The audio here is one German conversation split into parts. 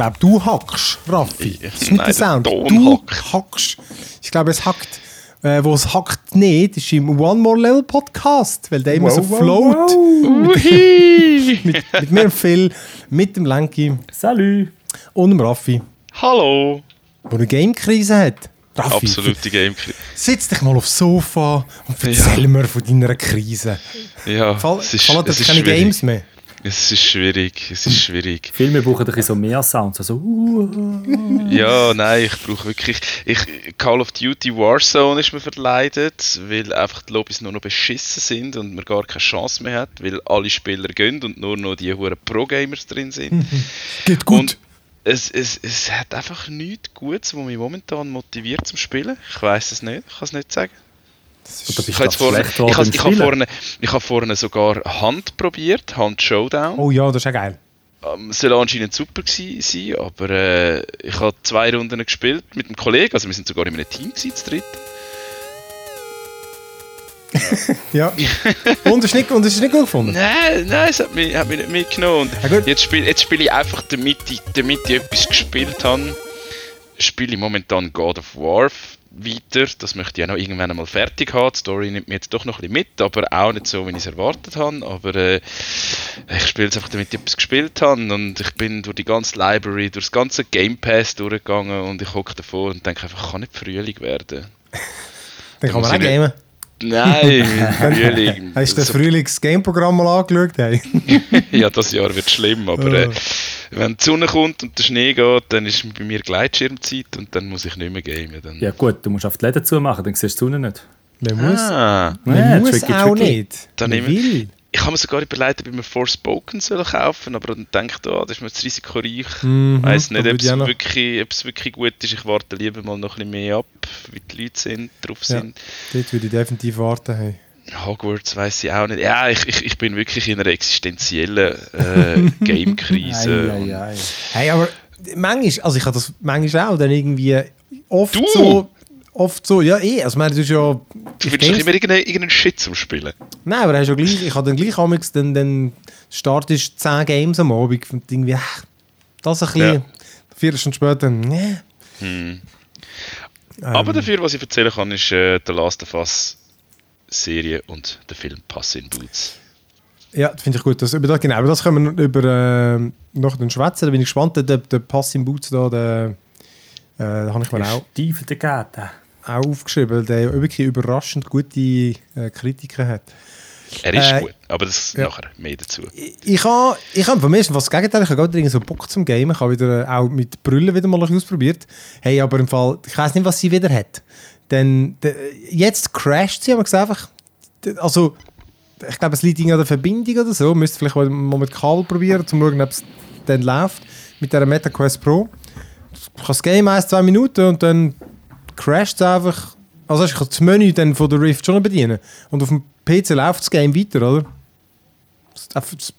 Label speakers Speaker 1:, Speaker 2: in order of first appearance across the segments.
Speaker 1: glaube, du hackst, Raffi.
Speaker 2: Ich-
Speaker 1: Das ist nicht
Speaker 2: nein,
Speaker 1: der Sound. Du
Speaker 2: hackt.
Speaker 1: hackst. Ich glaube, es hackt. Äh, wo es hackt nicht, ist im One More Level Podcast, weil der immer so float.
Speaker 2: Uhi!
Speaker 1: Mit, mit mir, dem Phil, mit dem Lenki
Speaker 3: Salut!
Speaker 1: und dem Raffi,
Speaker 2: Hallo!
Speaker 1: der eine Game-Krise hat. Raffi,
Speaker 2: Absolute Game.
Speaker 1: Setz dich mal aufs Sofa und erzähl mir von deiner Krise.
Speaker 2: Ja,
Speaker 1: Fall,
Speaker 2: es ist,
Speaker 1: fallen dir
Speaker 2: es ist
Speaker 1: keine
Speaker 2: schwierig.
Speaker 1: Games mehr?
Speaker 2: Es ist schwierig, es ist schwierig.
Speaker 3: Filme brauchen ein bisschen so mehr Sounds. Also, uh,
Speaker 2: Ja, nein, ich brauche wirklich. Ich, Call of Duty Warzone ist mir verleidet, weil einfach die Lobbys nur noch beschissen sind und man gar keine Chance mehr hat, weil alle Spieler gehen und nur noch die hohen Pro-Gamers drin sind.
Speaker 1: Geht gut.
Speaker 2: Und es, es, es hat einfach nichts Gutes, was mich momentan motiviert zum Spielen. Ich weiß es nicht, ich kann es nicht sagen. Ich habe vorne, ich habe, habe vorne, ich habe vorne sogar Hand probiert, Hand Showdown.
Speaker 1: oh ja, das ist ja geil.
Speaker 2: Ähm, soll anscheinend super sein, aber äh, ich habe zwei Runden gespielt mit einem Kollegen, also wir sind sogar in einem Team gewesen, zu dritt.
Speaker 1: Ja. und es ist nicht, und es ist nicht gut gefunden.
Speaker 2: Nein, nein, es hat mich, hat mich nicht mitgenommen.
Speaker 1: Ja,
Speaker 2: jetzt spiele jetzt spiel ich einfach, damit ich, damit ich etwas gespielt habe, spiele ich momentan God of War weiter. Das möchte ich auch noch irgendwann einmal fertig haben. Die Story nimmt mir jetzt doch noch ein bisschen mit, aber auch nicht so, wie ich es erwartet habe. Aber äh, ich spiele es einfach, damit ich etwas gespielt habe. Und ich bin durch die ganze Library, durch das ganze Game Pass durchgegangen und ich hocke davor und denke einfach, kann nicht Frühling werden.
Speaker 1: Dann kann man auch gamen.
Speaker 2: Nein, Frühling.
Speaker 1: Hast du das Frühlings-Game-Programm mal angeschaut? Hey?
Speaker 2: ja, das Jahr wird schlimm, aber äh, wenn die Sonne kommt und der Schnee geht, dann ist bei mir Gleitschirmzeit und dann muss ich nicht mehr gamen. Dann...
Speaker 3: Ja gut, du musst auf die Läden zumachen, dann siehst du die Sonne nicht.
Speaker 1: Man muss,
Speaker 2: Ah,
Speaker 1: man muss
Speaker 3: tricky,
Speaker 1: auch
Speaker 3: tricky.
Speaker 1: nicht.
Speaker 2: Dann
Speaker 1: man will.
Speaker 2: ich habe mir sogar überlegt, ob ich mir Forspoken soll kaufen aber dann denke ich, oh, das ist mir zu risikoreich.
Speaker 1: Mhm,
Speaker 2: Ich weiss
Speaker 1: da
Speaker 2: nicht, ob es, wirklich, ob es wirklich gut ist. Ich warte lieber mal noch ein bisschen mehr ab, wie die Leute sind, drauf
Speaker 1: Ja.
Speaker 2: sind.
Speaker 1: Dort würde ich definitiv warten. Hey.
Speaker 2: Hogwarts weiß ich auch nicht. Ja, ich, ich, ich bin wirklich in einer existenziellen äh, Game-Krise.
Speaker 3: Ei, ei, ei.
Speaker 1: hey, aber manchmal, also ich habe das manchmal auch dann irgendwie oft
Speaker 2: Du?
Speaker 1: so... Oft so, ja eh, also meine, das ist ja...
Speaker 2: Du findest doch immer irgendeinen, irgendeinen Shit zum Spielen.
Speaker 1: Nein, aber hast ja gleich, ich habe dann gleich amigs, dann, dann startest 10 Games am Abend und irgendwie, ach, das ein bisschen,
Speaker 2: Ja.
Speaker 1: vier Stunden später, nee.
Speaker 2: Hm.
Speaker 1: Ähm,
Speaker 2: Aber dafür, was ich erzählen kann, ist äh, The Last of Us Serie und der Film Pass in Boots.
Speaker 1: Ja, das finde ich gut. Das, über das, genau, über das können wir über, äh, noch den schwätzen. Da bin ich gespannt. Der, der Pass im Boots da, der, äh, da habe ich mir auch,
Speaker 3: Stiefel der Gärte.
Speaker 1: auch aufgeschrieben, weil der wirklich überraschend gute äh, Kritiken hat.
Speaker 2: Er ist
Speaker 1: Äh,
Speaker 2: gut, aber das
Speaker 1: ja.
Speaker 2: nachher mehr dazu.
Speaker 1: Ich- Ich habe ich hab von mir ist das Gegenteil. Ich habe gerade so Bock zum Gamen. Ich habe wieder äh, auch mit Brüllen wieder mal ausprobiert. Hey, aber im Fall, ich weiß nicht, was sie wieder hat. Denn de, jetzt crasht sie, aber einfach, also ich glaube, es liegt an der Verbindung oder so. Müsst vielleicht mal mit Kabel probieren, um zu schauen, ob es dann läuft. Mit der MetaQuest Pro. Ich kann das Game ein, zwei Minuten und dann crasht es einfach. Also ich kann das Menü dann von der Rift schon bedienen. Und auf dem PC läuft das Game weiter, oder? Es- Es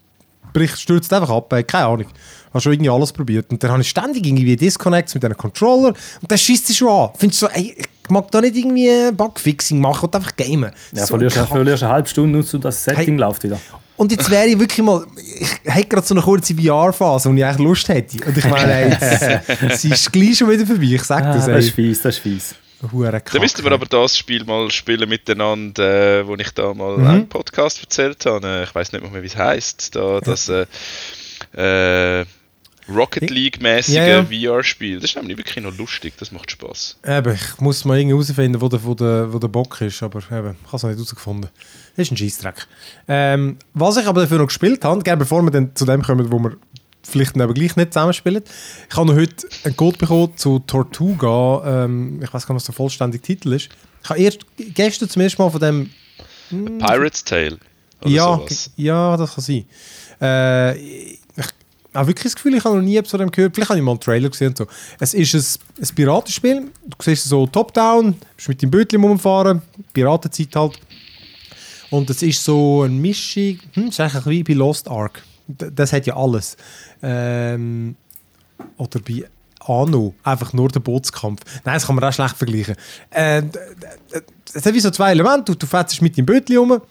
Speaker 1: bricht, stürzt einfach ab, ey, keine Ahnung. Ich habe schon irgendwie alles probiert. Und dann habe ich ständig irgendwie Disconnects mit einem Controller und dann schießt sie schon an. Findest du so, ey, ich mag da nicht irgendwie Bugfixing machen und einfach gamen.
Speaker 3: Ja,
Speaker 1: So
Speaker 3: verlierst,
Speaker 1: kack.
Speaker 3: verlierst eine halbe Stunde und so das Setting
Speaker 1: Hey.
Speaker 3: läuft wieder.
Speaker 1: Und jetzt wäre ich wirklich mal, ich hätte gerade so eine kurze VR-Phase, wo ich eigentlich Lust hätte. Und ich meine, ey, jetzt, sie ist gleich schon wieder vorbei, ich sag
Speaker 3: Ah,
Speaker 1: das,
Speaker 3: das ist
Speaker 1: ey.
Speaker 3: fies, das ist fies.
Speaker 1: Kacke.
Speaker 2: müssten wir aber das Spiel mal spielen miteinander, äh, wo ich da mal einen Podcast erzählt habe. Äh, ich weiß nicht mehr, wie es heißt. Da, das äh, äh, Rocket League-mäßige
Speaker 1: Ja, ja.
Speaker 2: VR-Spiel. Das ist nämlich wirklich noch lustig, das macht Spaß.
Speaker 1: Eben, ich muss mal irgendwie herausfinden, wo der, wo, der, wo der Bock ist, aber eben, ich habe es noch nicht herausgefunden. Das ist ein Scheissdreck. Ähm, was ich aber dafür noch gespielt habe, gerne bevor wir dann zu dem kommen, wo wir vielleicht aber gleich nicht zusammenspielen, ich habe noch heute einen Code bekommen zu Tortuga, ähm, ich weiß gar nicht, was der vollständige Titel ist. Ich habe erst gestern zum ersten Mal von dem
Speaker 2: A Pirate's Tale.
Speaker 1: Ja,
Speaker 2: sowas.
Speaker 1: ja, das kann sein. Äh, ich habe wirklich das Gefühl, ich habe noch nie etwas von dem gehört. Vielleicht habe ich mal einen Trailer gesehen. Und so. Es ist ein, ein Piratenspiel. Du siehst so top-down, bist mit dem Bötchen rumfahren, Piratenzeit halt. Und es ist so eine Mischung, hm, ist eigentlich wie bei Lost Ark. Das hat ja alles. Ähm, oder bei Anno, einfach nur der Bootskampf. Nein, das kann man auch schlecht vergleichen. Äh, es hat wie so zwei Elemente. Du, du fährst mit deinem Bötchen rum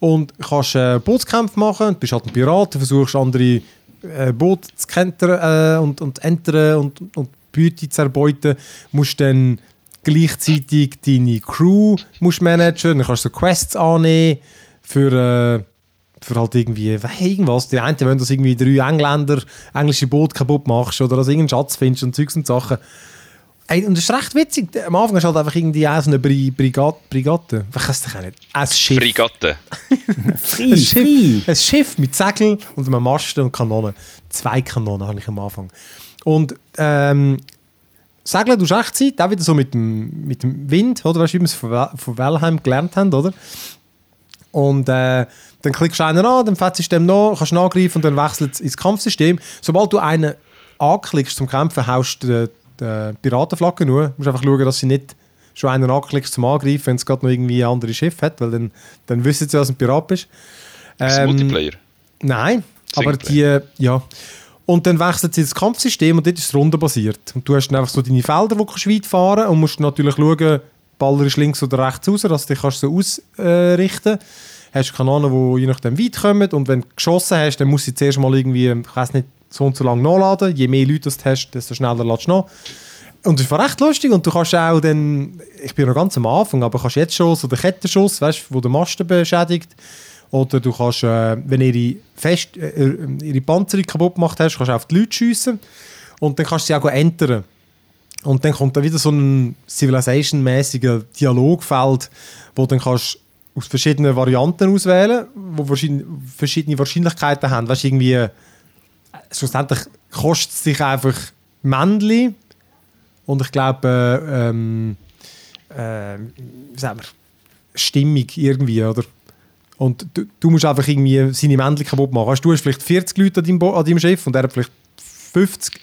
Speaker 1: und kannst äh, Bootskämpfe machen. Du bist halt ein Pirat, du versuchst andere äh, Boot zu kentern äh, und, und entern und, und, Beute zu erbeuten, musst dann gleichzeitig deine Crew managen, dann kannst du so Quests annehmen für, äh, für halt irgendwie irgendwas. Die einen wollen, dass irgendwie drei Engländer englische Boot kaputt machst oder dass irgendeinen Schatz findest und Zeugs und Sachen. Ey, und das ist recht witzig. Am Anfang hast du halt einfach irgendwie auch so eine Bri Brigade, Brigade. Ich weiß es auch nicht. Ein Schiff.
Speaker 2: Fregatte.
Speaker 3: Frei,
Speaker 1: Ein Schiff, ein Schiff mit Segeln und einem Masten und Kanonen. Zwei Kanonen habe ich am Anfang. Und ähm, Segeln tust du echt Zeit, auch wieder so mit dem, mit dem Wind, oder? Weißt du, wie wir es von, von Wellheim gelernt haben, oder? Und äh, dann klickst du einen an, dann fetzt du dem noch, kannst ihn angreifen und dann wechselt es ins Kampfsystem. Sobald du einen anklickst zum Kämpfen, haust du die, die Piratenflagge nur. Du musst einfach schauen, dass sie nicht schon einen anklickst zum Angreifen, wenn es gerade noch irgendwie ein anderes Schiff hat, weil dann, dann wissen sie, dass du ein Pirat bist. Ähm,
Speaker 2: Multiplayer.
Speaker 1: Nein, aber die, ja. Und dann wechselt sie ins Kampfsystem und dort ist es rundenbasiert. Und du hast dann einfach so deine Felder, wo du weit fahren kannst und musst natürlich schauen, Baller ist links oder rechts raus, dass du dich so ausrichten kannst. Hast Kanonen, die je nachdem weit kommen und wenn du geschossen hast, dann musst du zuerst mal irgendwie, ich weiß nicht, so und so lange nachladen. Je mehr Leute du hast, desto schneller ladest du nach. Und das war recht lustig und du kannst auch dann, ich bin noch ganz am Anfang, aber kannst jetzt schon so den Kettenschuss, weißt wo der Masten beschädigt, oder du kannst, äh, wenn ihre, äh, äh, ihre Panzerung kaputt gemacht hast, kannst du auf die Leute schiessen und dann kannst du sie auch entern. Und dann kommt da wieder so ein Civilization-mäßiger Dialogfeld, wo dann kannst aus verschiedenen Varianten auswählen, wo verschiedene, verschiedene Wahrscheinlichkeiten haben. Weißt irgendwie, äh, schlussendlich kostet es dich einfach Männchen und ich glaube, äh, ähm, äh, wie Stimmung irgendwie, oder? Und du, du musst einfach irgendwie seine Männchen kaputt machen. Weißt, du hast vielleicht 40 Leute an deinem, Bo an deinem Schiff und er hat vielleicht 50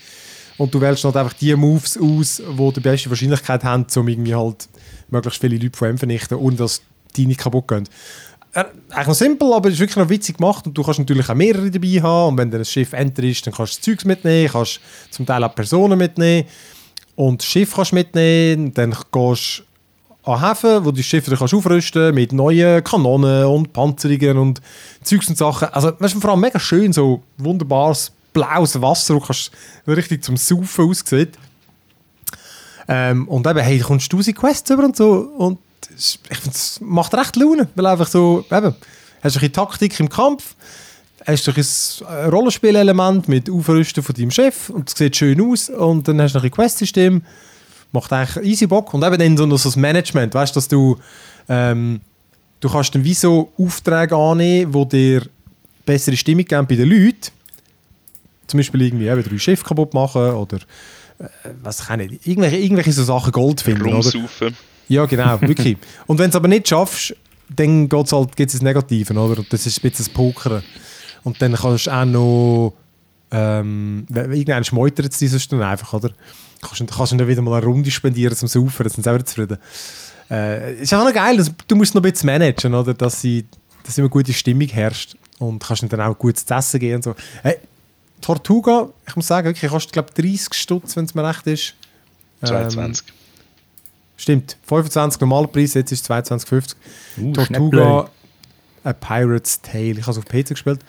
Speaker 1: und du wählst halt einfach die Moves aus, die die beste Wahrscheinlichkeit haben, um irgendwie halt möglichst viele Leute von ihm vernichten, ohne dass deine kaputt gehen. Eigentlich noch simpel, aber es ist wirklich noch witzig gemacht und du kannst natürlich auch mehrere dabei haben und wenn dann ein Schiff enter ist, dann kannst du Zeugs mitnehmen, kannst zum Teil auch Personen mitnehmen und das Schiff kannst mitnehmen, dann gehst du an Häfen, wo du die Schiffe dann kannst aufrüsten mit neuen Kanonen und Panzerungen und Zeugs und Sachen. Also das ist vor allem mega schön, so wunderbares blaues Wasser, das kannst richtig zum Saufen aussieht. Ähm, und eben, hey, da kommst du tausend Quests über und so. Und ich finde, es macht recht Laune, weil einfach so, eben, hast du ein bisschen Taktik im Kampf, hast du ein Rollenspielelement mit Aufrüsten von deinem Chef und es sieht schön aus und dann hast du noch ein Questsystem, macht eigentlich easy Bock. Und eben dann so das Management, weißt du, dass du ähm, du kannst dann wie so Aufträge annehmen, die dir bessere Stimmung geben bei den Leuten, zum Beispiel irgendwie eben drei Schiffe kaputt machen oder äh, was ich auch nicht, irgendwelche, irgendwelche so Sachen Gold finden, oder?
Speaker 2: Rumsaufen.
Speaker 1: Ja, genau, wirklich. Und wenn du es aber nicht schaffst, dann geht's halt, gibt es das Negative, oder? Das ist ein bisschen das Pokern. Und dann kannst du auch noch, ähm, irgendwann schmeutert es dich sonst dann einfach, oder? Kannst, du- kannst du dann wieder mal eine Runde spendieren zum Saufen, dann sind sie auch wieder zufrieden. Äh, ist auch noch geil, also, du musst noch ein bisschen managen, oder? Dass, sie, dass immer gute Stimmung herrscht und kannst dann auch gut zu essen gehen und so. Hey, Tortuga, ich muss sagen, wirklich, kostet glaube 30 Stutz, wenn es mir recht ist. Ähm,
Speaker 2: 22.
Speaker 1: Stimmt, 25 normaler Preis, jetzt ist es 22,50.
Speaker 3: Uh,
Speaker 1: Tortuga, A Pirate's Tale. Ich habe es auf PC gespielt.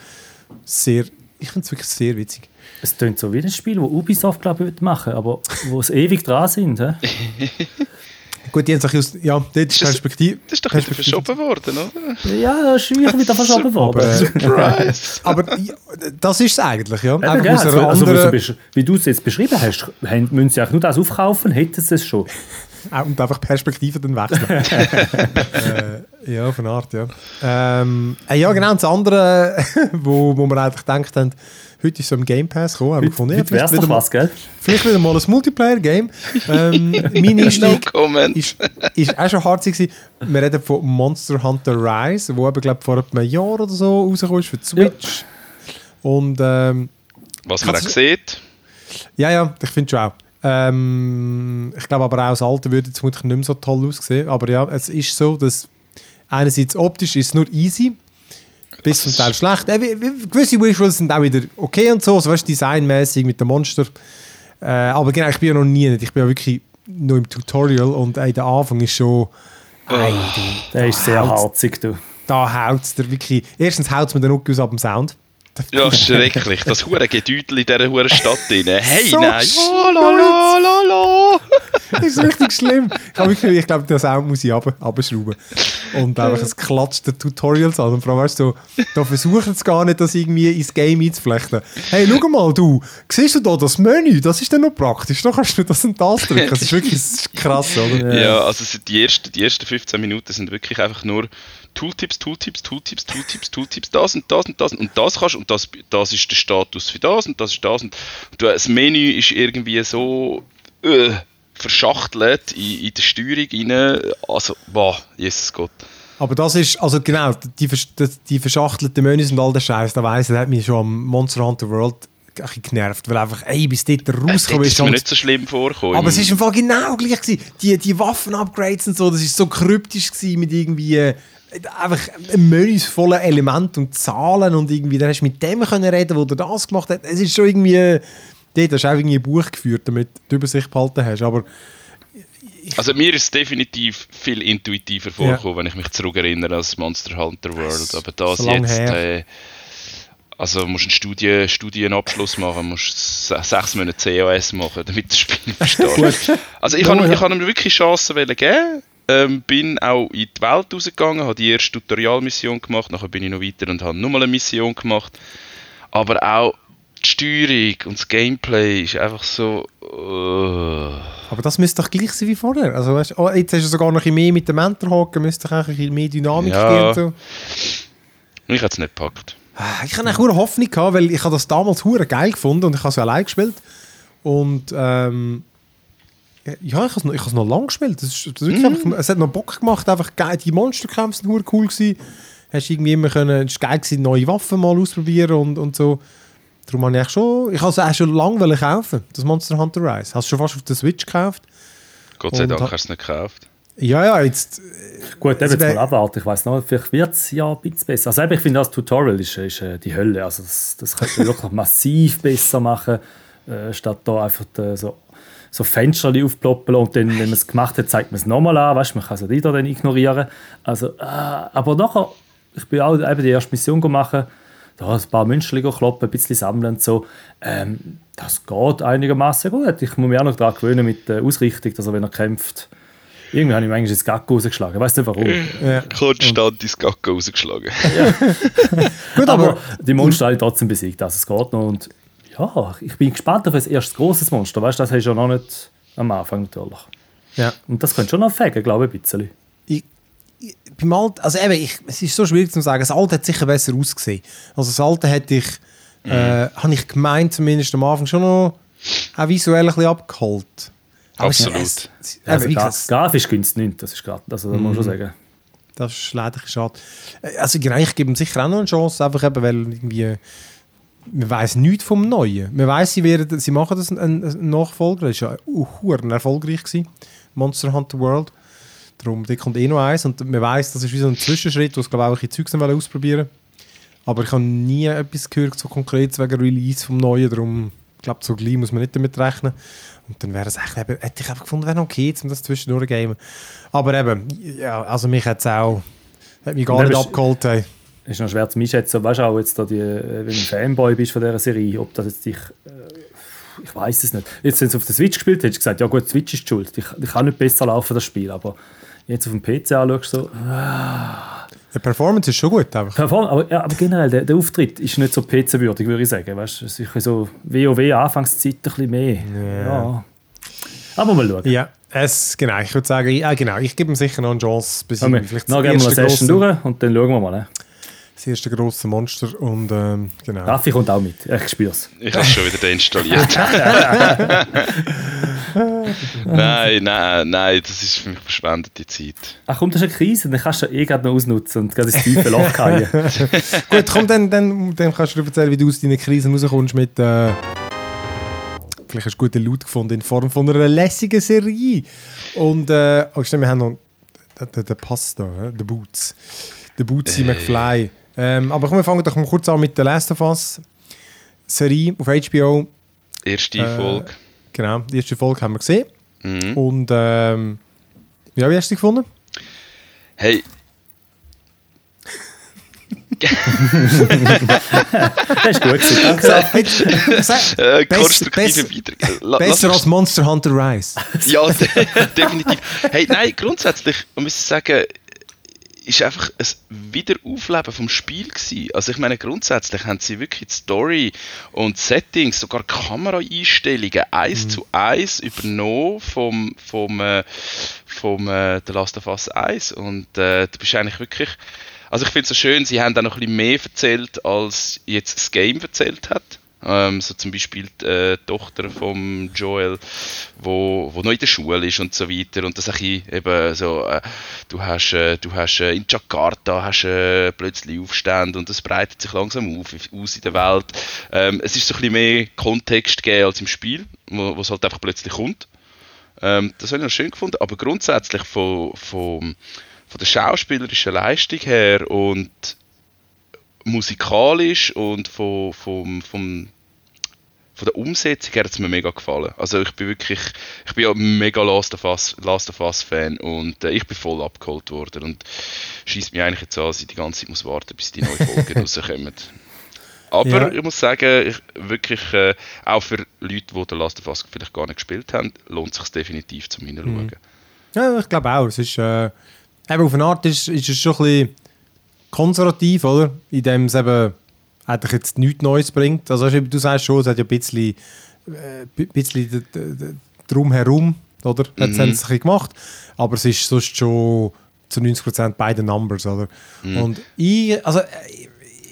Speaker 1: Sehr, ich finde es wirklich sehr witzig.
Speaker 3: Es klingt so wie ein Spiel, das Ubisoft glaube ich machen aber wo es ewig dran sind.
Speaker 1: Gut, die haben sich aus, ja, dort ist
Speaker 2: das-
Speaker 1: Perspektive.
Speaker 2: Das ist doch wieder verschoben worden, oder?
Speaker 3: Ja, ist wirklich wieder verschoben worden.
Speaker 1: Aber, äh,
Speaker 2: Surprise!
Speaker 1: Aber ja, das ist es eigentlich, ja. Einfach
Speaker 3: gell,
Speaker 1: aus
Speaker 3: also,
Speaker 1: einer
Speaker 3: also,
Speaker 1: anderen,
Speaker 3: wie du- es jetzt beschrieben hast, haben- müssen sie auch nur das aufkaufen, hätten sie es schon.
Speaker 1: Auch- und einfach Perspektive dann wechseln. äh, ja, von Art, ja. Ähm, äh, ja, genau, und das andere, wo, wo wir eigentlich gedacht haben, heute ist so im Game Pass gekommen, haben wir gefunden, ja,
Speaker 3: Heute wär's
Speaker 1: vielleicht,
Speaker 3: doch
Speaker 1: wieder mal,
Speaker 3: was, gell?
Speaker 1: vielleicht wieder mal ein Multiplayer-Game. Ähm, mein
Speaker 2: No
Speaker 1: Einstieg
Speaker 2: comment.
Speaker 1: ist, ist auch schon hart gewesen. Wir reden von Monster Hunter Rise, wo eben, glaub, vor einem Jahr oder so rausgekommen ist für die Switch. Und ähm,
Speaker 2: Was man auch
Speaker 1: Kannst-
Speaker 2: sieht,
Speaker 1: ja, ja, ich finde schon auch. Ähm, ich glaube aber auch das Alte würde jetzt vermutlich nicht mehr so toll aussehen. Aber ja, es ist so, dass einerseits optisch ist es nur easy, bis zum Teil schlecht. Äh, gewisse Visuals sind auch wieder okay und so, so weißt, du, designmäßig mit dem Monster. Äh, aber genau, ich bin ja noch nie nicht. Ich bin ja wirklich nur im Tutorial und ey, der Anfang ist schon. Ey, du,
Speaker 3: Der ist sehr harzig, du.
Speaker 1: Da haut es dir wirklich. Erstens haut es mir den aus ab dem Sound.
Speaker 2: Ja, schrecklich. Das hure Gedüdel in dieser hure Stadt drin. Hey,
Speaker 1: So
Speaker 2: nein. Oh, la, la, la, la.
Speaker 1: Das ist richtig schlimm. Ich, hab wirklich- ich glaube, den Sound muss ich runterschrauben. Und einfach es klatscht der Tutorials an. Und vor allem, weißt du, so, da versuchen sie gar nicht, das irgendwie ins Game einzuflechten. Hey, schau mal, du, siehst du da das Menü? Das ist dann noch praktisch. Da kannst du das und das drücken. Das ist wirklich das ist krass, oder?
Speaker 2: Ja, also die, ersten, die ersten 15 Minuten sind wirklich einfach nur Tooltips, Tooltips, Tooltips, Tooltips, Tooltips, das und das und das und das kannst und das, das ist der Status für das und das ist das und das Menü ist irgendwie so äh, verschachtelt in, in der Steuerung rein, also, boah, Jesus Gott.
Speaker 1: Aber das ist, also genau, die, die, verschachtelten Menüs und all der Scheiß, da weiss ich, das hat mich schon am Monster Hunter World ein bisschen genervt, weil einfach, ey, bis dort
Speaker 2: Das
Speaker 1: rausgekommen
Speaker 2: ist
Speaker 1: ist.
Speaker 2: mir nicht so schlimm vorgekommen.
Speaker 1: Aber es ist im Fall genau gleich gewesen. Die, die Waffen-Upgrades und so, das ist so kryptisch gewesen mit irgendwie einfach Menüs voller Elemente und Zahlen und irgendwie, dann hast du mit dem können reden, wo der das gemacht hat. Es ist schon irgendwie, dort hast du auch irgendwie ein Buch geführt, damit du die Übersicht behalten hast, aber
Speaker 2: Also mir ist es definitiv viel intuitiver vorgekommen, wenn ich mich zurückerinnere als Monster Hunter World. Aber das
Speaker 1: so
Speaker 2: jetzt, äh, also musst einen Studien, Studienabschluss machen, musst se- sechs Monate CAS machen, damit das Spiel verstehst. also ich
Speaker 1: Ja,
Speaker 2: habe
Speaker 1: ja.
Speaker 2: ihm wirklich Chancen geben. Ähm, bin auch in die Welt rausgegangen, habe die erste Tutorialmission gemacht, nachher bin ich noch weiter und habe nochmal eine Mission gemacht. Aber auch die Steuerung und das Gameplay ist einfach so. Uh,
Speaker 1: Aber das müsste doch gleich sein wie vorher. Also, weißt, oh, jetzt hast du sogar noch ein bisschen mehr mit dem Mentor hocken, müsste doch ein bisschen mehr Dynamik
Speaker 2: Ja.
Speaker 1: geben. und So.
Speaker 2: ich habe es nicht gepackt.
Speaker 1: Ah, Ich hatte eine Hoffnung, gehabt, weil ich habe das damals hure geil gefunden und ich habe es ja allein gespielt. Und ähm, ja, ich habe es noch, ich noch lang gespielt. Das ist, das ist wirklich einfach, es hat noch Bock gemacht, einfach geil. Die Monsterkämpfe sind cool gewesen. Hast irgendwie immer können, es war geil gewesen, neue Waffen mal ausprobieren und, und so. Darum habe ich schon, ich habe es auch schon lange wollen kaufen, das Monster Hunter Rise. Hast du schon fast auf der Switch gekauft?
Speaker 2: Gott sei Dank
Speaker 1: ha-
Speaker 2: hast du es nicht gekauft.
Speaker 1: Ja, ja, jetzt,
Speaker 3: Gut, eben
Speaker 1: Es
Speaker 3: jetzt mal abwarten. Ich weiß noch, vielleicht wird es ja ein bisschen besser. Also eben, ich finde, das Tutorial ist, ist äh, die Hölle. Also das, das könnte man wirklich massiv besser machen, äh, statt da einfach äh, so, so Fenster aufploppen und dann, wenn man es gemacht hat, zeigt man es nochmal an. Weißt, man kann es wieder dann ignorieren. Also, äh, aber nachher, ich bin auch eben die erste Mission machen, da ein paar Münzchen kloppen, ein bisschen sammeln und so. Ähm, das geht einigermaßen gut. Ich muss mich auch noch daran gewöhnen mit der Ausrichtung, dass er, wenn er kämpft, irgendwie habe ich manchmal ins Gacko rausgeschlagen. Ich weiß nicht warum.
Speaker 1: ja.
Speaker 2: Konstant ins Gacko rausgeschlagen.
Speaker 1: gut,
Speaker 3: Aber,
Speaker 1: aber,
Speaker 3: die Monster habe ich trotzdem besiegt, also es geht noch. Und ja, ich bin gespannt auf ein erstes großes Monster. Weißt du, das hast du ja noch nicht am Anfang natürlich.
Speaker 1: ja.
Speaker 3: Und das könnte schon noch fegen, glaube ich, ein bisschen.
Speaker 1: ich, ich, beim Alt, also eben, ich, es ist so schwierig zu sagen. Das Alte hat sicher besser ausgesehen. Also das Alte hätte ich, äh, habe ich gemeint, zumindest am Anfang schon noch auch visuell ein bisschen abgeholt. Aber es-
Speaker 2: Absolut.
Speaker 1: Es, es,
Speaker 3: Also,
Speaker 1: eben, wie
Speaker 3: gra
Speaker 1: gesagt,
Speaker 3: grafisch günst nicht, das ist gerade, also, das muss man schon sagen.
Speaker 1: das ist leider schade. Äh, Also genau, ich gebe ihm sicher auch noch eine Chance, einfach eben, weil irgendwie man weiß nichts vom Neuen. Man weiß, sie, werden, sie machen das ein, ein Nachfolger. Das war ja erfolgreich. Gewesen. Monster Hunter World. Darum, da kommt eh noch eins. Und man weiß, das ist wie so ein Zwischenschritt, wo es glaube ich auch ein bisschen Zeugs ausprobieren Aber ich habe nie etwas gehört, so konkret wegen Release vom Neuen. Darum, ich glaube, so gleich muss man nicht damit rechnen. Und dann wäre es echt, eben, hätte ich einfach gefunden, wäre okay, um das zwischendurch zu gamen. Aber eben, ja, also mich hat es auch, hat mich gar nicht abgeholt. Ey.
Speaker 3: Ist noch schwer zu einschätzen. Weißt du auch, jetzt da die, äh, wenn du Fanboy bist von dieser Serie, ob das jetzt dich. Äh, ich weiß es nicht. Jetzt, wenn du auf der Switch gespielt hättest, du gesagt, ja gut, Switch ist die schuld. Ich, ich kann nicht besser laufen, das Spiel. Aber jetzt auf dem PC anschaust, so.
Speaker 1: Die Performance ist schon gut, einfach.
Speaker 3: Perform aber, ja, aber generell, der, der Auftritt ist nicht so PC-würdig, würde ich sagen. Weißt du, ist so WoW Anfangszeit ein bisschen mehr. Ja. Aber mal schauen.
Speaker 1: Ja, es, genau, ich würde sagen, ja, genau, ich gebe ihm sicher noch eine Chance, bis
Speaker 3: Dann
Speaker 1: ich vielleicht
Speaker 3: gehen wir eine Session durch und dann schauen wir mal. Ne?
Speaker 1: Das erste grosse Monster und ähm, genau.
Speaker 3: Raffi kommt auch mit. Ich spüre es.
Speaker 2: Ich habe es schon wieder deinstalliert. nein, nein, nein, das ist für mich verschwendete Zeit.
Speaker 3: Ach komm, das ist eine Krise, dann kannst du ja eh gerade noch ausnutzen und gerade ins tiefe Loch fallen.
Speaker 1: Gut, komm, dann, dann, dann kannst du dir erzählen, wie du aus deinen Krisen rauskommst mit, äh, vielleicht hast du guten Loot gefunden in Form von einer lässigen Serie. Und, äh, oh, stimmt, wir haben noch den, Pass da, den Boots. Den Bootsy McFly. Ähm, aber komm, wir fangen doch mal kurz an mit der Last of Us Serie auf HBO.
Speaker 2: Erste
Speaker 1: Äh,
Speaker 2: Folge.
Speaker 1: Genau, die erste Folge haben wir gesehen.
Speaker 2: Mhm.
Speaker 1: Und ähm, ja, wie hast du die gefunden?
Speaker 2: Hey.
Speaker 3: Das ist gut gewesen, danke.
Speaker 2: Äh, konstruktive lass
Speaker 1: Besser als Monster Hunter Rise.
Speaker 2: Ja, de definitiv. Hey, nein, grundsätzlich, man muss sagen, ist einfach ein Wiederaufleben vom Spiel gewesen. Also ich meine, grundsätzlich haben sie wirklich die Story und Settings, sogar Kameraeinstellungen eins zu eins übernommen vom, vom, äh, vom äh, The Last of Us 1 und äh, du bist eigentlich wirklich also ich finde es so schön, sie haben da noch ein bisschen mehr erzählt, als jetzt das Game erzählt hat. Ähm, so zum Beispiel die äh, Tochter von Joel, wo, wo noch in der Schule ist und so weiter. Und das ein bisschen eben so, äh, du hast, äh, du hast äh, in Jakarta hast, äh, plötzlich Aufstände und das breitet sich langsam auf, aus in der Welt. Ähm, es ist so ein bisschen mehr Kontext gegeben als im Spiel, wo es halt einfach plötzlich kommt. Ähm, das habe ich noch schön gefunden, aber grundsätzlich von, von, von der schauspielerischen Leistung her und musikalisch und von, vom, vom, von der Umsetzung her hat es mir mega gefallen. Also ich bin wirklich, ich bin ja mega Last of Us, Last of Us Fan und äh, ich bin voll abgeholt worden und schießt mich eigentlich jetzt an, dass ich die ganze Zeit muss warten, bis die neuen Folgen rauskommen. Aber
Speaker 1: Ja.
Speaker 2: ich muss sagen, ich, wirklich, äh, auch für Leute, die The Last of Us vielleicht gar nicht gespielt haben, lohnt es sich definitiv zum Hinschauen.
Speaker 1: Ja, ich glaube auch. Es ist, äh, eben auf eine Art ist, ist es schon ein bisschen konservativ, oder? In dem es eben eigentlich jetzt nichts Neues bringt. Also du sagst schon, es hat ja ein bisschen, äh, bi- bisschen drumherum, oder? Hat
Speaker 2: Mhm.
Speaker 1: es ein bisschen gemacht. Aber es ist sonst schon zu 90% beide Numbers, oder? Und ich, also äh,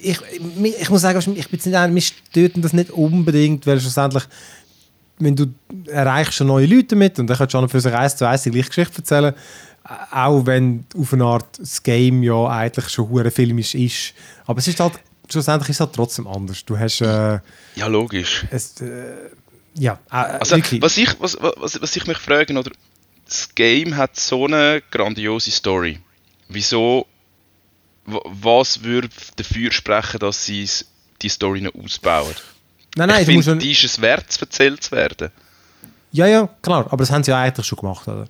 Speaker 1: ich, ich, ich muss sagen, ich bin jetzt nicht ein, mich stört das nicht unbedingt, weil schlussendlich wenn du erreichst schon neue Leute mit und dann kannst du schon für sich eins zu eins die gleiche Geschichte erzählen, äh, auch wenn auf eine Art das Game ja eigentlich schon hure filmisch ist. Aber es ist halt, schlussendlich ist es halt trotzdem anders. Du hast äh,
Speaker 2: Ja, logisch.
Speaker 1: es, äh, ja, äh,
Speaker 2: Also,
Speaker 1: wirklich.
Speaker 2: was ich, was, was, was ich mich frage, oder, das Game hat so eine grandiose Story. Wieso, wa- was würde dafür sprechen, dass sie die Story noch ausbauen?
Speaker 1: nein, nein,
Speaker 2: ich finde,
Speaker 1: schon,
Speaker 2: die ist es wert, erzählt zu werden.
Speaker 1: Ja, ja, klar. Aber das haben sie ja eigentlich schon gemacht. Oder?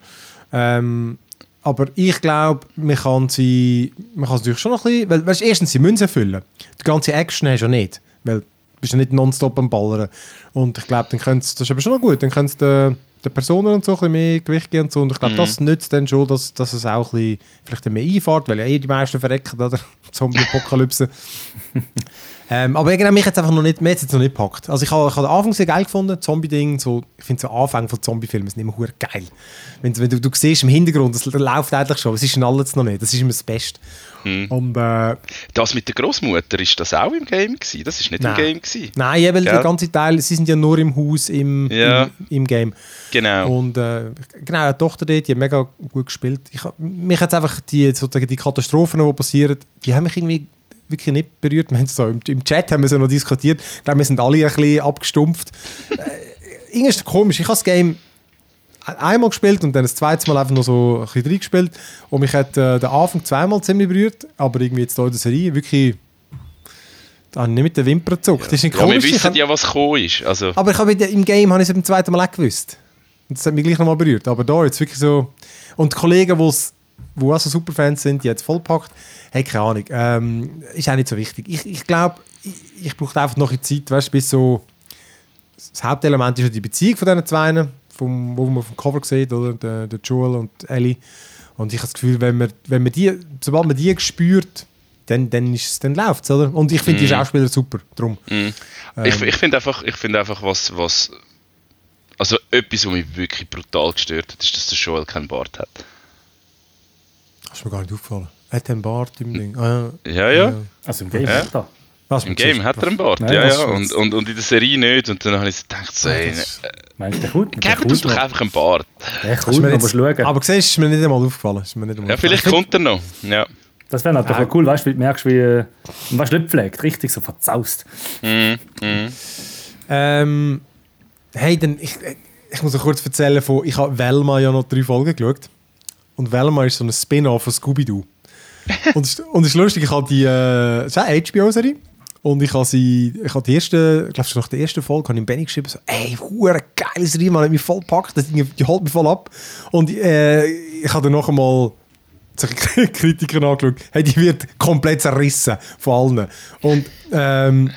Speaker 1: Ähm, aber ich glaube, man kann sie, man kann natürlich schon noch ein bisschen, weil weißt, erstens, sie müssen erfüllen. Die ganze Action hast du ja nicht, weil du bist ja nicht nonstop am Ballern. Und ich glaube, dann können sie, das ist aber schon noch gut, dann können sie den, Personen und so ein bisschen mehr Gewicht geben und so. Und ich glaube, das nützt dann schon, dass, dass es auch ein bisschen, vielleicht mehr einfährt, weil ja eh die meisten verrecken, oder? Zombie-Apokalypse. Ähm, aber irgendwie mich jetzt einfach noch nicht, mir jetzt noch nicht gepackt. Also ich habe ich hab den Anfang sehr geil gefunden, Zombie-Ding, so, ich finde so Anfang von Zombie-Filmen sind immer hure geil. Wenn, wenn du, du siehst im Hintergrund, das läuft eigentlich schon, es ist schon alles noch nicht, das ist immer das Beste. Und äh,
Speaker 2: Das mit der Großmutter ist das auch im Game gewesen? Das ist nicht
Speaker 1: Nein.
Speaker 2: im Game gewesen.
Speaker 1: nein, eben der
Speaker 2: Gell?
Speaker 1: ganze Teil, sie sind ja nur im Haus, im,
Speaker 2: Ja.
Speaker 1: im, im Game.
Speaker 2: Genau.
Speaker 1: Und äh, genau, die Tochter dort, die hat mega gut gespielt. Ich, mich hat einfach die, sozusagen die Katastrophen, die passieren, die haben mich irgendwie wirklich nicht berührt. Wir haben so, im, Im Chat haben wir so noch diskutiert. Ich glaube, wir sind alle ein bisschen abgestumpft. äh, irgendwie ist es komisch. Ich habe das Game einmal gespielt und dann das zweite Mal einfach noch so ein bisschen reingespielt. Und mich hat äh, der Anfang zweimal ziemlich berührt, aber irgendwie jetzt hier in der Serie wirklich da habe ich nicht mit den Wimpern gezuckt. Das ist nicht
Speaker 2: ja, wir
Speaker 1: komisch.
Speaker 2: Wissen
Speaker 1: hab-
Speaker 2: ja, was gekommen ist. Also,
Speaker 1: aber ich habe im Game habe ich es beim zweiten Mal auch gewusst. Und das hat mich gleich nochmal berührt. Aber da jetzt wirklich so. Und die Kollegen, die's- die auch so Superfans sind, die jetzt vollpackt, hey, keine Ahnung. Ähm, ist auch nicht so wichtig. Ich, ich glaube, ich, ich brauche einfach noch ein Zeit, weißt bis so. Das Hauptelement ist ja die Beziehung von diesen zwei, vom, wo man auf dem Cover sieht, oder? Der, der Joel und Ellie. Und ich habe das Gefühl, wenn man, wenn man die, sobald man die spürt, dann, dann, dann läuft es, oder? Und ich finde die Schauspieler super, drum.
Speaker 2: ich ich finde einfach, ich find einfach was, was. Also etwas, was mich wirklich brutal gestört hat, ist, dass der Joel keinen Bart hat.
Speaker 1: Das ist mir gar nicht aufgefallen. Er hat einen Bart im Ding. Ah,
Speaker 2: Ja, ja.
Speaker 3: Also im Game
Speaker 2: Ja.
Speaker 3: hat er.
Speaker 1: Was,
Speaker 2: Im Game hat er einen Bart,
Speaker 3: Nein,
Speaker 2: ja, ja. Und, und, und in der Serie nicht. Und dann habe ich gedacht, so, ey,
Speaker 3: Meinst du, der? Der
Speaker 2: gebt uns doch einfach einen Bart.
Speaker 3: Der noch,
Speaker 1: jetzt-
Speaker 3: musst schauen.
Speaker 1: Aber siehst du, ist mir nicht einmal aufgefallen. Ist mir nicht einmal
Speaker 2: Ja, vielleicht kommt er noch. Ja.
Speaker 3: Das wäre natürlich cool, weißt du, du merkst, wie. äh, Weißt du, nicht pflegt, richtig so verzaust.
Speaker 1: Ähm, hey, dann, ich, ich muss noch kurz erzählen von, ich habe Velma ja noch drei Folgen geschaut. Und Velma ist so ein Spin-off von Scooby-Doo. und, es- ist lustig, ich habe die, äh, es ist eine HBO-Serie. Und ich habe sie, ich habe die erste, ich glaube schon nach der ersten Folge, habe ich Benny geschrieben, so, ey, hure geile Serie, man hat mich voll gepackt, das, Ding, die holt mich voll ab. Und äh, ich habe dann noch einmal Kritiker angeschaut, hey, die wird komplett zerrissen von allen. Und ähm,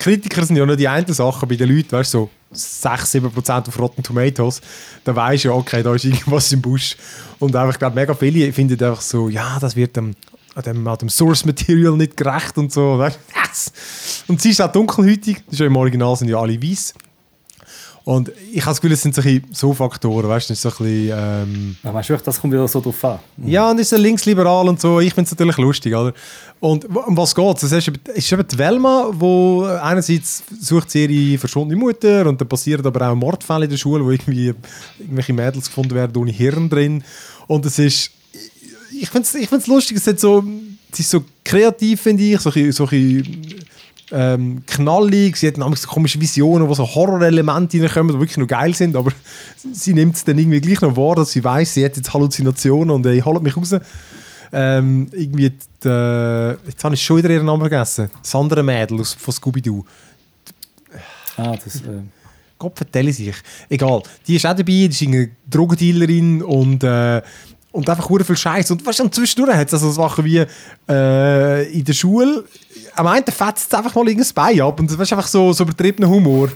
Speaker 1: Kritiker sind ja nur die einen Sachen bei den Leuten, weißt du, so 6-7% auf Rotten Tomatoes, da weisst du ja, okay, da ist irgendwas im Busch. Und einfach, ich glaube, mega viele finden einfach so, ja, das wird dem, dem, dem Source Material nicht gerecht und so. Weißt? Und sie ist auch dunkelhäutig, das ist ja im Original sind ja alle weiß. Und ich habe das Gefühl, es sind so, Faktoren, weißt du, so ein bisschen... Ähm,
Speaker 3: ja, weißt du, das kommt wieder so drauf an.
Speaker 1: Ja, und ist so linksliberal und so, ich finde es natürlich lustig, oder? Und um was geht es? Es ist eben die Velma, wo einerseits sucht sie ihre verschwundene Mutter und dann passieren aber auch Mordfälle in der Schule, wo irgendwie irgendwelche Mädels gefunden werden ohne Hirn drin. Und es ist... Ich finde es ich lustig, es, hat so, es ist so kreativ, finde ich, so ein, so ein ähm, knallig, sie hat nämlich so komische Visionen, wo so Horrorelemente reinkommen, die wirklich noch geil sind, aber sie nimmt es dann irgendwie gleich noch wahr, dass sie weiß, sie hat jetzt Halluzinationen und ey, holt mich raus. Ähm, irgendwie, die, äh, jetzt habe ich schon wieder ihren Namen vergessen. Das andere Mädel aus, von Scooby-Doo.
Speaker 3: Ah, das... Äh
Speaker 1: Gott vertelle sich. Egal. Die ist auch dabei, die ist eine Drogendealerin und äh, und einfach viel Scheiß. Und weißt du, zwischendurch hat es also Sachen wie äh, in der Schule. Am einen fetzt es einfach mal irgendein Bein ab. Und das ist einfach so, so übertriebener Humor.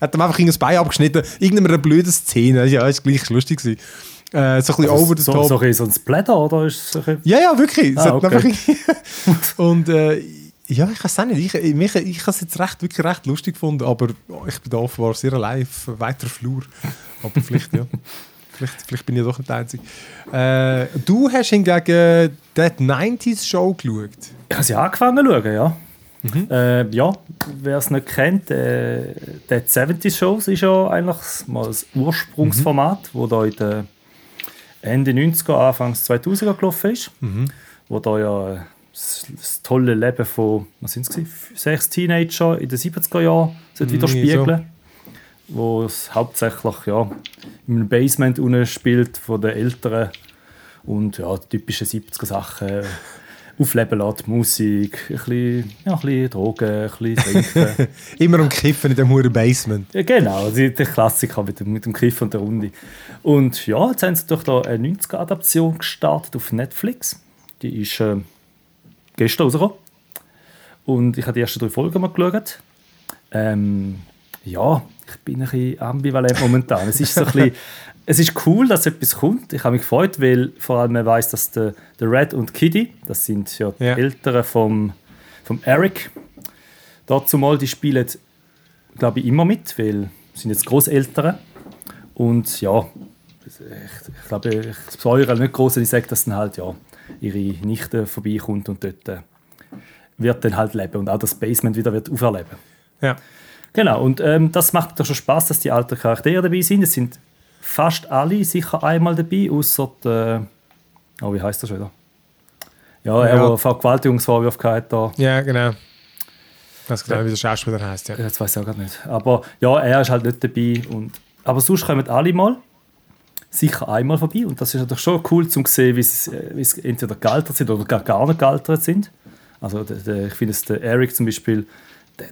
Speaker 1: Hat ihm einfach irgendein Bein abgeschnitten. Irgendeine blöde Szene. Ja, ist gleich lustig gewesen. Äh, so ein bisschen also over the
Speaker 3: so,
Speaker 1: top.
Speaker 3: So, so, so ein Splatter, oder? Ist so
Speaker 1: ja, ja, wirklich. Ah, okay. und äh, ja, ich weiß auch nicht. Ich, ich, ich habe es jetzt recht, wirklich recht lustig gefunden, aber ich bin da offenbar sehr live, weiter Flur. Aber vielleicht, ja. Vielleicht, vielleicht bin ich doch nicht der Einzige. Äh, du hast hingegen die 90s Show geschaut.
Speaker 3: Ich habe sie angefangen zu schauen, ja. Mhm. Äh, ja, wer es nicht kennt, äh, die 70s Shows ist ja eigentlich mal das Ursprungsformat, mhm. wo da in den Ende 90er, Anfangs 2000er gelaufen ist. Mhm. Wo da ja äh, das, das, tolle Leben von, was sind es, sechs Teenager in den 70er Jahren mhm, widerspiegeln. Wo es hauptsächlich ja, im Basement spielt von den Eltern und ja, typische 70er Sachen aufleben lässt, Musik, ein bisschen, ja, ein bisschen Drogen, ein bisschen
Speaker 1: Trinken. Immer um Kiffen in dem hohen Basement.
Speaker 3: Ja, genau, der Klassiker mit dem, mit dem Kiffen und der Runde. Und ja, jetzt haben sie doch da eine 90er-Adaption gestartet auf Netflix. Die ist äh, gestern rausgekommen. Und ich habe die ersten drei Folgen mal geschaut. Ähm, ja, ich bin ein bisschen ambivalent momentan. es ist so ein bisschen, es ist cool, dass etwas kommt. Ich habe mich gefreut, weil vor allem man weiß, dass der, der Red und Kitty, das sind ja die ja. Eltern vom, vom Eric, dazu mal, die spielen, glaube ich, immer mit, weil sie sind jetzt Großeltern. Und ja, ich, glaube, ich säure nicht groß, ich sage, dass dann halt ja, ihre Nichte vorbeikommt und dort äh, wird dann halt leben und auch das Basement wieder wird auferleben.
Speaker 1: Ja.
Speaker 3: Genau, und ähm, das macht doch schon Spaß, dass die alten Charaktere dabei sind. Es sind fast alle sicher einmal dabei, außer der. Oh, wie heißt das wieder? Ja, er, ja. der Vergewaltigungsvorwürfe hatte.
Speaker 1: Ja, genau. Das genau, wie der Schauspieler heißt, ja.
Speaker 3: Das weiß ich auch gar nicht. Aber ja, er ist halt nicht dabei. Und, aber sonst kommen alle mal sicher einmal vorbei. Und das ist natürlich schon cool, um zu sehen, wie sie entweder gealtert sind oder gar, gar nicht gealtert sind. Also der, der, ich finde, der Eric zum Beispiel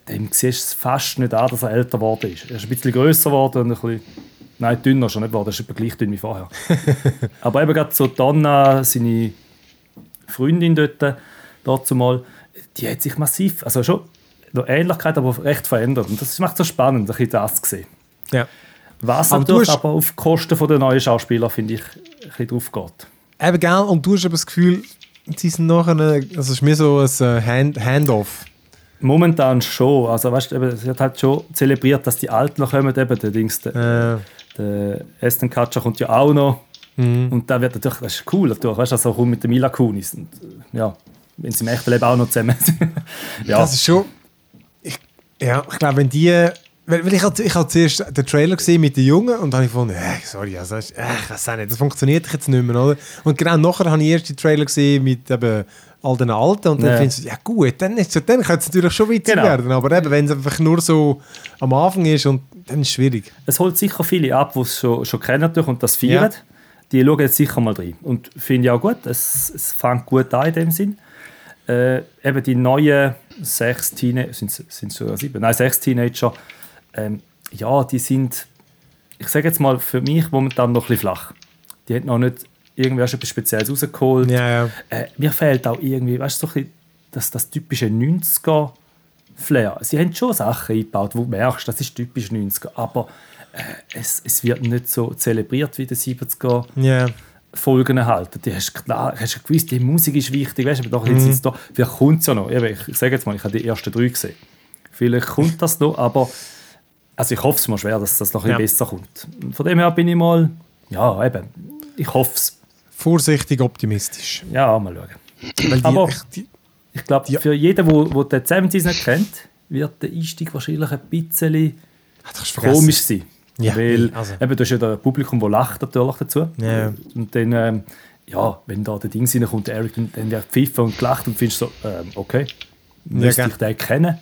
Speaker 3: dem siehst du fast nicht an, dass er älter geworden ist. Er ist ein bisschen grösser geworden und ein bisschen, nein, dünner schon nicht geworden, er ist etwa gleich dünn wie vorher. aber eben gerade so Donna, seine Freundin dort, dazu mal, die hat sich massiv, also schon noch Ähnlichkeit, aber recht verändert. Und das macht es so spannend, ein bisschen das zu sehen.
Speaker 1: Ja.
Speaker 3: Was aber natürlich aber auf Kosten der neuen Schauspieler, finde ich, ein bisschen drauf geht.
Speaker 1: Eben, gell, und du hast aber das Gefühl, sie sind nachher, also es ist mir so ein äh, Hand Handoff.
Speaker 3: Momentan schon. Also, weißt du, sie hat halt schon zelebriert, dass die Alten noch kommen. Eben, der Dings, der, äh. der Aston Kutcher kommt ja auch noch. Mhm. Und da wird natürlich, das ist cool, natürlich, weißt du, also kommt mit der Mila Kunis. Und, ja, wenn sie im echten Leben auch noch zusammen sind.
Speaker 1: ja. Das ist schon. Ich, ja, ich glaube, wenn die. Weil, weil ich hatte ich hab zuerst den Trailer gesehen mit den Jungen und dann habe ich gefunden, äh, sorry, also, äh, ich weiß nicht, das funktioniert jetzt nicht mehr, oder? Und genau nachher habe ich erst den Trailer gesehen mit eben all den Alten und dann ja. findest du, ja gut, dann, ist, dann könnte es natürlich schon witzig genau. werden, aber eben, wenn es einfach nur so am Anfang ist, und, dann ist es schwierig.
Speaker 3: Es holt sicher viele ab, die es schon, schon kennen und das feiern. Ja. Die schauen jetzt sicher mal rein. Und finde ich auch gut, es, es fängt gut an in dem Sinn. Äh, eben die neuen sechs Teenager, sind es sogar sieben? Nein, sechs Teenager, ähm, ja, die sind, ich sage jetzt mal, für mich momentan noch ein bisschen flach. Die haben noch nicht irgendwie hast du etwas Spezielles rausgeholt.
Speaker 1: Ja, ja.
Speaker 3: Äh, mir fehlt auch irgendwie, weißt du, so das, das typische 90er Flair. Sie haben schon Sachen eingebaut, wo du merkst, das ist typisch 90er, aber äh, es, es wird nicht so zelebriert wie die 70er
Speaker 1: Ja.
Speaker 3: Folgen erhalten. Die hast klar, hast du gewusst, die Musik ist wichtig, weißt du, aber doch jetzt
Speaker 1: Mhm.
Speaker 3: da, vielleicht kommt es ja noch. Ich, ich sage jetzt mal, ich habe die ersten drei gesehen. Vielleicht kommt das noch, aber also ich hoffe es mal schwer, dass das noch ein
Speaker 1: Ja.
Speaker 3: bisschen besser kommt. Und Von dem her bin ich mal, ja eben, ich hoffe es.
Speaker 1: Vorsichtig optimistisch.
Speaker 3: Ja, mal schauen.
Speaker 1: Weil die,
Speaker 3: Aber-
Speaker 1: ich- die,
Speaker 3: Ich glaube,
Speaker 1: Ja.
Speaker 3: für jeden, der wo, wo den 70s nicht kennt, wird der Einstieg wahrscheinlich ein bisschen
Speaker 1: Ah,
Speaker 3: komisch sein.
Speaker 1: Ja,
Speaker 3: Weil
Speaker 1: also.
Speaker 3: eben, du hast ja das Publikum, das lacht natürlich dazu.
Speaker 1: Ja.
Speaker 3: Und dann, ähm, ja, wenn da der Ding reinkommt, der Eric, dann, der pfeift und gelacht und findest so, ähm, okay, müsste
Speaker 1: gell.
Speaker 3: ich den kennen?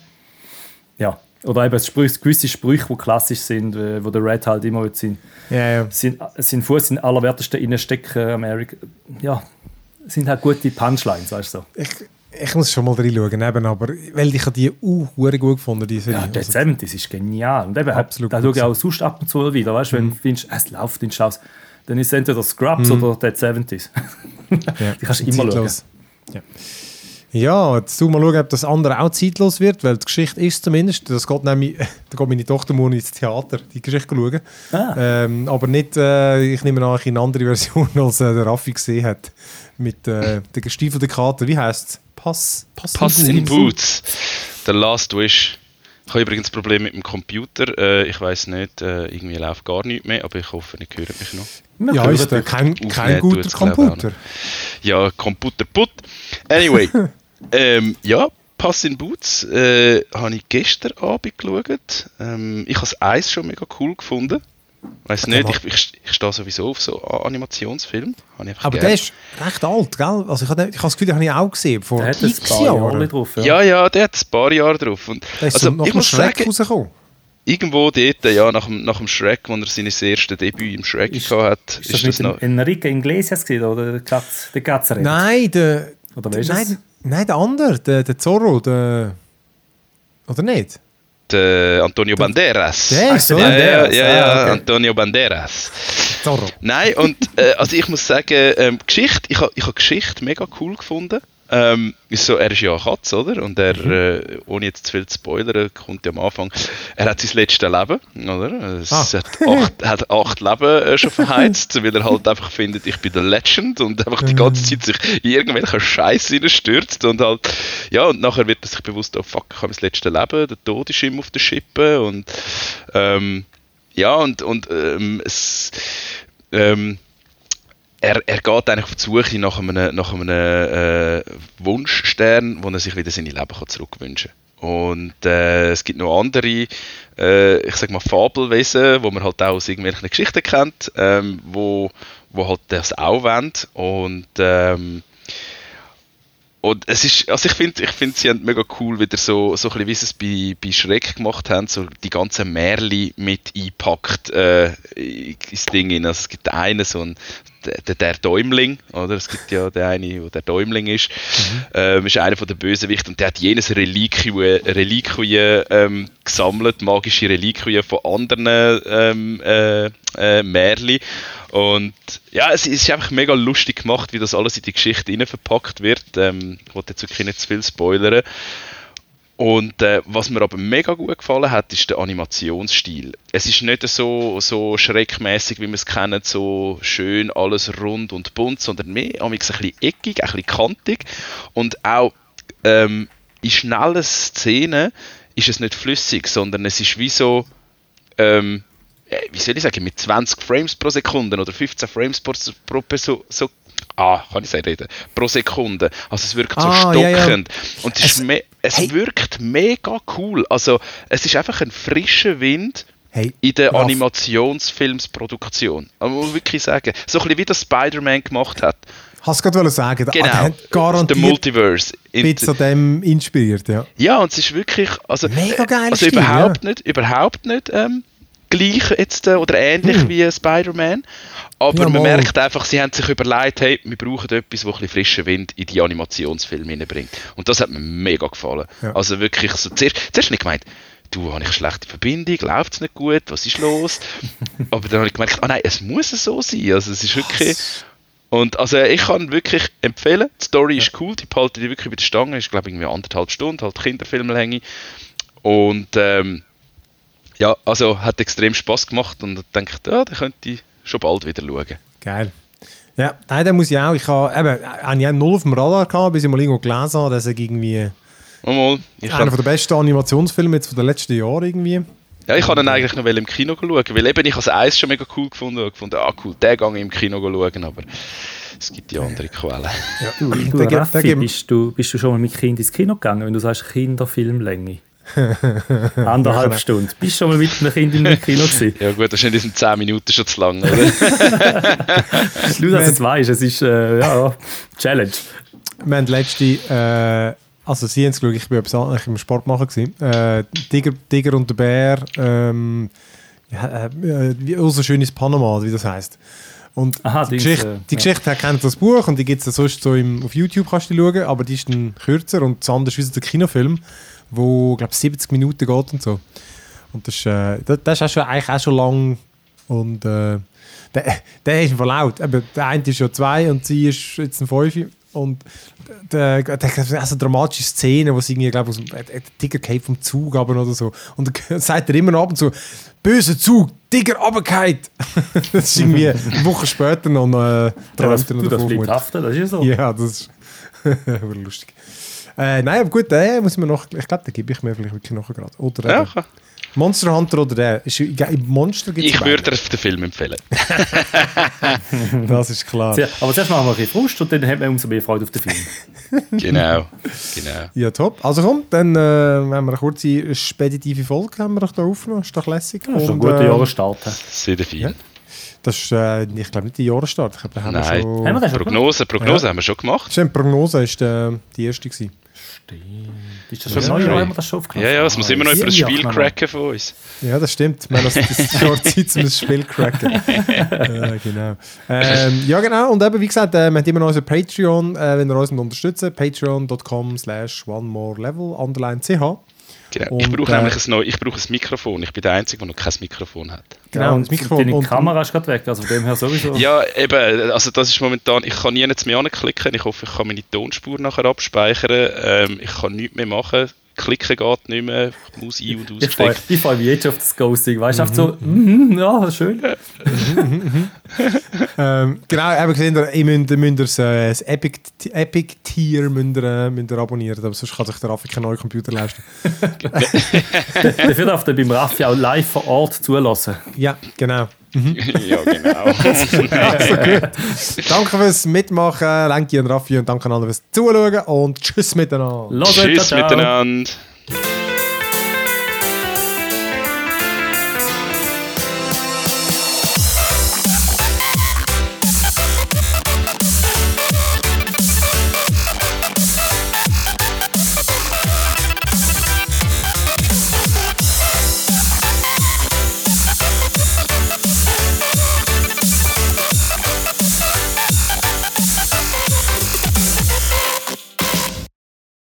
Speaker 3: Ja. Oder eben Sprüche, gewisse Sprüche, die klassisch sind, äh, wo der Red halt immer seinen,
Speaker 1: ja, ja.
Speaker 3: seinen, seinen Fuß in allerwertesten reinstecken, am Eric. Ja, sind halt gute Punchlines, weißt du so.
Speaker 1: Ich, ich muss schon mal reinschauen, eben, aber weil ich habe die uh, gut gefunden, die Serie.
Speaker 3: Ja, der
Speaker 1: Also,
Speaker 3: 70 ist genial. Und eben,
Speaker 1: Absolut
Speaker 3: da schaue ich auch sonst ab und zu wieder, weißt du, wenn du es läuft in Schaus, dann ist es entweder Scrubs oder Dead 70s.
Speaker 1: ja,
Speaker 3: Die kannst du immer
Speaker 1: zeitlos. Ja. Ja, jetzt tu mal schauen, ob das andere auch zeitlos wird, weil die Geschichte ist zumindest, das geht nämlich, da geht meine Tochter morgen ins Theater, die Geschichte schauen.
Speaker 3: Ah.
Speaker 1: Ähm, aber nicht, äh, ich nehme an, eine andere Version, als äh, der Raffi gesehen hat. Mit äh, der gestiefelten Karte, wie heißt es? Pass, Pass,
Speaker 2: Pass in Boots. The Last Wish. Ich habe übrigens ein Problem mit dem Computer. Äh, ich weiß nicht, äh, irgendwie läuft gar nichts mehr, aber ich hoffe, ihr hört mich noch.
Speaker 3: Wir
Speaker 1: Ja, ist kein, kein guter Computer.
Speaker 2: Ja, Computer put. Anyway, ähm, ja, Pass in Boots äh, habe ich gestern Abend geschaut. Ähm, ich habe das Eis schon mega cool gefunden. Weiß
Speaker 1: Okay,
Speaker 2: nicht, ich, ich, ich stehe sowieso auf so Animationsfilme.
Speaker 1: Aber
Speaker 2: gern.
Speaker 1: der ist recht alt, gell? Also ich habe ich das Gefühl, den habe ich auch gesehen, vor
Speaker 3: Der hat ein
Speaker 1: x
Speaker 3: paar Jahre
Speaker 1: Jahren.
Speaker 3: drauf. Ja.
Speaker 2: Ja, ja, der hat ein paar Jahre drauf. Und,
Speaker 1: Der ist
Speaker 2: also,
Speaker 1: so nach
Speaker 2: ich muss
Speaker 1: Schreck
Speaker 2: sagen,
Speaker 1: rausgekommen.
Speaker 2: irgendwo dort, ja, nach dem, nach dem Shrek, wo er sein erstes Debüt im Shrek
Speaker 3: Ist-
Speaker 2: gehabt hat,
Speaker 3: Ist das mit dem
Speaker 2: noch...
Speaker 3: Enrique Iglesias gewesen, oder der Katz, der?
Speaker 1: Nein, der...
Speaker 3: Oder ist es?
Speaker 1: nein, nein, der andere, der, der Zorro, der... Oder nicht?
Speaker 2: Der Antonio Banderas.
Speaker 1: Der ist so.
Speaker 2: ja, ja, ja, ja,
Speaker 3: ah, okay.
Speaker 2: Antonio Banderas.
Speaker 1: Zorro.
Speaker 2: Nein, und äh, also ich muss sagen, ähm, Geschichte, ich habe ich ha Geschichte mega cool gefunden. Ähm, ist so, er ist ja eine Katze, oder? Und er,
Speaker 1: Mhm.
Speaker 2: äh, ohne jetzt zu viel zu spoilern, kommt ja am Anfang, er hat sein letztes Leben, oder? Es
Speaker 1: Ah.
Speaker 2: hat, acht, hat acht Leben äh, schon verheizt, weil er halt einfach findet, ich bin der Legend und einfach die ganze
Speaker 1: Mhm.
Speaker 2: Zeit sich in irgendwelche Scheiße stürzt und halt, ja, und nachher wird er sich bewusst, oh fuck, ich habe mein letztes Leben, der Tod ist ihm auf der Schippe und, ähm, ja, und, und ähm, es, ähm, er, er geht eigentlich auf die Suche nach einem, nach einem äh, Wunschstern, wo er sich wieder seine Leben zurückwünschen kann. Und äh, es gibt noch andere, äh, ich sag mal, Fabelwesen, wo man halt auch aus irgendwelchen Geschichten kennt, ähm, wo, wo halt das auch wollen. Und ähm, und es ist, also ich finde, ich finde, sie haben mega cool wieder so, so ein bisschen, wie sie es bei, bei Schreck gemacht haben, so die ganzen Märli mit eingepackt äh, ins Ding rein. Also es gibt einen, so ein, der, der Däumling, oder? Es gibt ja den einen, wo der Däumling ist, ähm, ist einer von der Bösewichten und der hat jenes Reliquien, Reliquien ähm, gesammelt, magische Reliquien von anderen ähm, äh, äh, Märli. Und ja, es ist einfach mega lustig gemacht, wie das alles in die Geschichte rein verpackt wird. Ähm, ich wollte jetzt wirklich nicht zu viel spoilern. Und äh, was mir aber mega gut gefallen hat, ist der Animationsstil. Es ist nicht so, so schreckmäßig, wie wir es kennen, so schön alles rund und bunt, sondern mehr ein bisschen eckig, ein bisschen kantig. Und auch ähm, in schnellen Szenen ist es nicht flüssig, sondern es ist wie so, ähm, äh, wie soll ich sagen, mit 20 Frames pro Sekunde oder 15 Frames pro, pro Person, so, ah, kann ich sagen, reden, pro Sekunde. Also es wirkt so
Speaker 1: Ah, ja, ja.
Speaker 2: stockend. Und es,
Speaker 1: Es-
Speaker 2: ist me es
Speaker 1: hey.
Speaker 2: wirkt mega cool. Also es ist einfach ein frischer Wind
Speaker 1: Hey,
Speaker 2: in der Animationsfilmsproduktion. Man muss wirklich sagen, so ein bisschen wie das Spider-Man gemacht hat.
Speaker 1: Hast du gerade sagen, der
Speaker 2: Genau,
Speaker 1: hat
Speaker 2: der
Speaker 1: garantiert
Speaker 2: Multiverse.
Speaker 1: ein bisschen an dem inspiriert, ja.
Speaker 2: Ja, und es ist wirklich, also,
Speaker 1: Mega geiler
Speaker 2: also
Speaker 1: Stil,
Speaker 2: überhaupt
Speaker 1: ja.
Speaker 2: nicht, überhaupt nicht ähm, gleich jetzt äh, oder ähnlich
Speaker 1: Hm.
Speaker 2: wie Spider-Man. Aber
Speaker 1: Ja,
Speaker 2: man merkt einfach, sie haben sich überlegt, hey, wir brauchen etwas, wo ein frischen Wind in die Animationsfilme hineinbringt. Und das hat mir mega gefallen.
Speaker 1: Ja.
Speaker 2: Also wirklich so, zuerst, zuerst ich gemeint, du, habe ich eine schlechte Verbindung, läuft es nicht gut, was ist los? Aber dann habe ich gemerkt, ah nein, es muss so sein. Also es ist wirklich, Und also ich kann wirklich empfehlen, die Story ist cool, die behalten die wirklich bei der Stange, ist glaube ich irgendwie anderthalb Stunden, halt Kinderfilmlänge. Und ähm, ja, also hat extrem Spaß gemacht und ich denke, ja, da könnte ich schon bald wieder schauen.
Speaker 1: Geil. Ja, nein, da muss ich auch. Ich habe eben, habe ich null auf dem Radar gehabt, bis ich mal irgendwo gelesen habe, dass er irgendwie
Speaker 2: Mal, ich
Speaker 1: einer der besten Animationsfilme jetzt von den letzten Jahren irgendwie.
Speaker 2: ja, ich kann ihn eigentlich noch im Kino schauen, weil eben ich als Eis schon mega cool gefunden habe, gefunden, ah cool, den gehe ich im Kino schauen, aber es gibt ja andere Quellen.
Speaker 3: Du, du
Speaker 1: da
Speaker 3: Raffi, bist, du, bist du schon mal mit Kind ins Kino gegangen, wenn du sagst Kinderfilmlänge? Anderthalb Stunden. Bist du schon mal mit einem Kind in einem Kino gewesen?
Speaker 2: Ja gut, das sind in diesen 10 Minuten schon zu lang, oder?
Speaker 3: Nur, dass du es weißt, es ist äh, ja, Challenge.
Speaker 1: Wir haben letzte, äh, also sie haben es geschaut, ich war etwas anderes im Sport machen gewesen. Äh, Tiger, Tiger und der Bär, ähm, ja, äh, wie oh, so schön ist Panama, wie das heißt. Und
Speaker 3: Aha,
Speaker 1: die Geschichte,
Speaker 3: äh,
Speaker 1: die
Speaker 3: ja.
Speaker 1: Geschichte kennt das Buch und die gibt es sonst so im, auf YouTube, kannst du die schauen, aber die ist dann kürzer und das andere ist wieder der Kinofilm, wo, glaube 70 Minuten geht und so. Und das ist, äh, das, das ist auch schon, eigentlich auch schon lang und äh, der, der ist voll laut. Eben, der eine ist ja zwei und sie ist jetzt ein Fünfe. Und der, der, der also dramatische Szenen, wo sie irgendwie, glaube ich, dem äh, der Tiger geht vom Zug aber oder so. Und dann sagt er immer noch ab und zu, böser Zug, Tiger runtergefallen. das ist irgendwie eine Woche später noch äh,
Speaker 3: Ja, das, du, bleibt haften, das ist ja so.
Speaker 1: Ja, das ist aber lustig. Äh, nein, aber gut, den muss man noch, ich glaube, den gebe ich mir vielleicht wirklich noch gerade. Oder
Speaker 2: Ja,
Speaker 1: eben Monster Hunter oder der. Ist, im Monster gibt
Speaker 2: ich würde dir den Film empfehlen.
Speaker 1: Das ist klar.
Speaker 3: Sehr- Aber zuerst machen wir ein bisschen Frust und dann haben wir umso mehr Freude auf den Film.
Speaker 2: Genau, genau.
Speaker 1: Ja, top. Also komm, dann äh, haben wir eine kurze speditive Folge haben wir doch da aufgenommen. Ist doch lässig.
Speaker 3: Das ist ein
Speaker 1: Und,
Speaker 3: guter
Speaker 1: äh,
Speaker 3: Jahresstart.
Speaker 2: Sehr fein.
Speaker 1: Ja. Das ist, äh, ich glaube nicht der Jahresstart. Ich glaube, da haben wir
Speaker 2: Nein.
Speaker 1: schon...
Speaker 3: Haben wir schon
Speaker 2: Prognose, Prognose
Speaker 1: Ja.
Speaker 2: haben wir schon gemacht.
Speaker 1: Stimmt, Prognose ist äh, die erste gewesen.
Speaker 3: Stimmt. Ist das schon
Speaker 2: Ja,
Speaker 3: neu oder
Speaker 2: ja.
Speaker 3: haben wir das schon aufgenommen?
Speaker 2: Ja, ja, es muss immer noch über das Spiel cracken von uns.
Speaker 1: Ja, das stimmt. Wir haben das, schon Zeit, um das Spiel cracken. äh, genau. Ähm, ja, genau. Und eben, wie gesagt, äh, wir haben immer noch unser Patreon, äh, wenn ihr uns unterstützen patreon.com slash one more level, underline ch.
Speaker 2: Genau. ich brauche
Speaker 1: äh,
Speaker 2: nämlich ein, neu, ich brauche ein Mikrofon. Ich bin der Einzige, der noch kein Mikrofon hat.
Speaker 1: Genau,
Speaker 3: Ja,
Speaker 1: und das Mikrofon.
Speaker 3: Deine
Speaker 1: Und,
Speaker 3: Kamera ist gerade weg, also von dem her sowieso.
Speaker 2: Ja, eben, also das ist momentan, ich kann nie mehr anklicken. Ich hoffe, ich kann meine Tonspur nachher abspeichern. Ähm, ich kann nichts mehr machen. Klicken geht nicht mehr. Ich muss ein- und
Speaker 3: Ich freue
Speaker 2: ausstecken.
Speaker 3: ich freu mich jetzt auf das Ghosting. Weißt du, einfach so, mhm, ja, schön.
Speaker 1: ähm, genau, eben gesehen, ihr müsst, ihr müsst das, äh, das Epic, Epic Tier müsst ihr, müsst ihr abonnieren, aber sonst kann sich der Raffi keinen neuen Computer leisten.
Speaker 3: Dafür darf ihr beim Raffi auch live vor Ort zulassen.
Speaker 1: Ja, genau.
Speaker 2: ja, genau.
Speaker 1: Danke fürs Mitmachen, Lenki und Raffi und danke an alle fürs Zuschauen und tschüss miteinander.
Speaker 3: Los,
Speaker 2: Tschüss miteinander.